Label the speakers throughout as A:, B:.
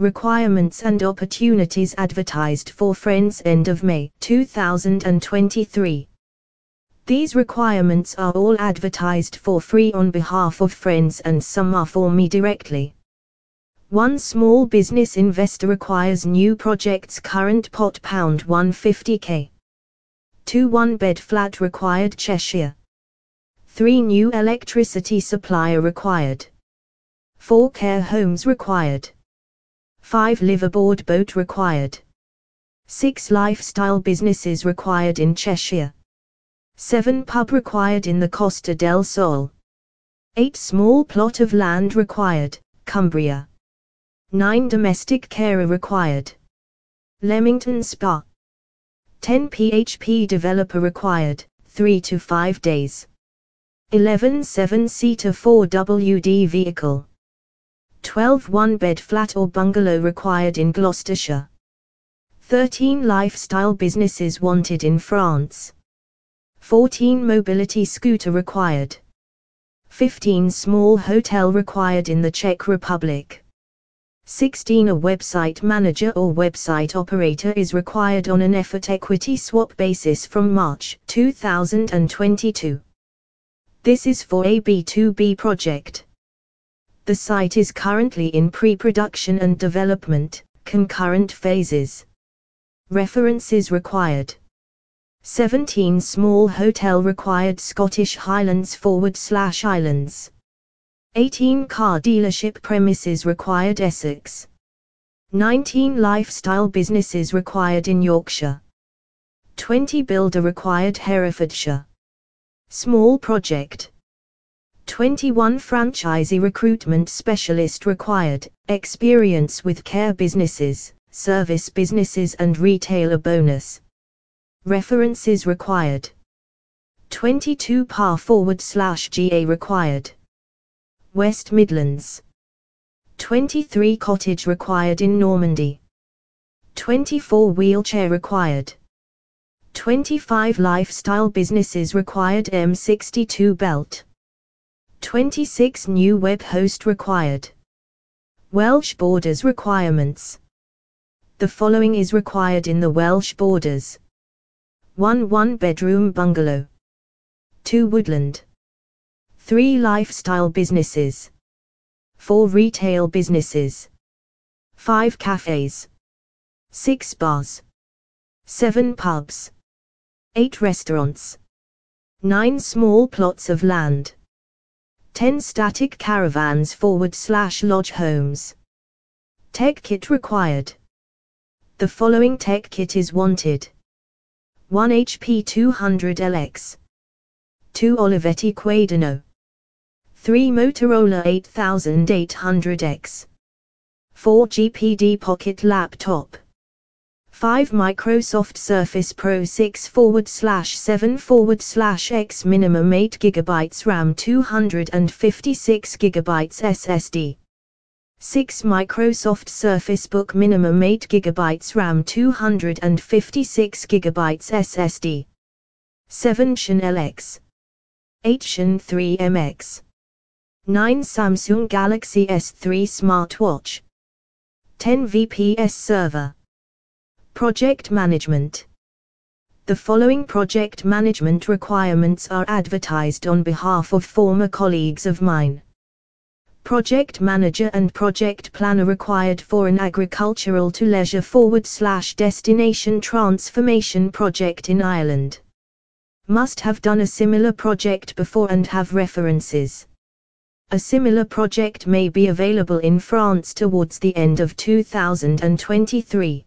A: Requirements and opportunities advertised for Friends end of May 2023. These requirements are all advertised for free on behalf of Friends and some are for me directly. One small business investor requires new projects current pot pound 150k. 2 one bed flat required Cheshire. 3 new electricity supplier required. 4 care homes required. 5 liveaboard boat required. 6 lifestyle businesses required in Cheshire. 7 pub required in the Costa del Sol. 8 small plot of land required, Cumbria. 9 domestic carer required. Leamington Spa. 10 PHP developer required, 3 to 5 days. 11 7-seater 4WD vehicle. 12 one-bed flat or bungalow required in Gloucestershire. 13 lifestyle businesses wanted in France. 14 mobility scooter required. 15 small hotel required in the Czech Republic. 16 A website manager or website operator is required on an effort equity swap basis from March 2022. This is for a B2B project. The site is currently in pre-production and development, concurrent phases. References required. 17 small hotel required Scottish Highlands forward slash islands. 18 car dealership premises required Essex. 19 lifestyle businesses required in Yorkshire. 20 builder required Herefordshire. Small project. 21 franchisee recruitment specialist required, experience with care businesses, service businesses and retailer bonus. References required. 22 par forward slash GA required. West Midlands. 23 cottage required in Normandy. 24 wheelchair required. 25 lifestyle businesses required M62 belt. 26 new web host required. Welsh borders requirements. The following is required in the Welsh borders. 1 one bedroom bungalow. 2 woodland. 3 lifestyle businesses, 4 retail businesses, 5 cafes, 6 bars, 7 pubs, 8 restaurants, 9 small plots of land, 10 static caravans forward slash lodge homes. Tech kit required. The following tech kit is wanted. 1 HP 200 LX. 2 Olivetti Quaderno. 3 Motorola 8800X. 4 GPD Pocket Laptop. 5 Microsoft Surface Pro 6 forward slash 7 forward slash X minimum 8 GB RAM 256 GB SSD. 6 Microsoft Surface Book minimum 8 GB RAM 256 GB SSD. 7 Chanel X. 8 Shan 3 MX. 9 Samsung Galaxy S3 smartwatch. 10 VPS server. Project Management. The following project management requirements are advertised on behalf of former colleagues of mine. Project manager and project planner required for an agricultural to leisure forward slash destination transformation project in Ireland. Must have done a similar project before and have references. A similar project may be available in France towards the end of 2023.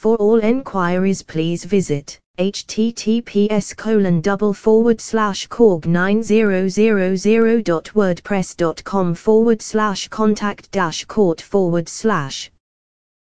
A: For all enquiries please visit https colon double forward slash courtg 9000.wordpress.com forward slash contact dash court forward slash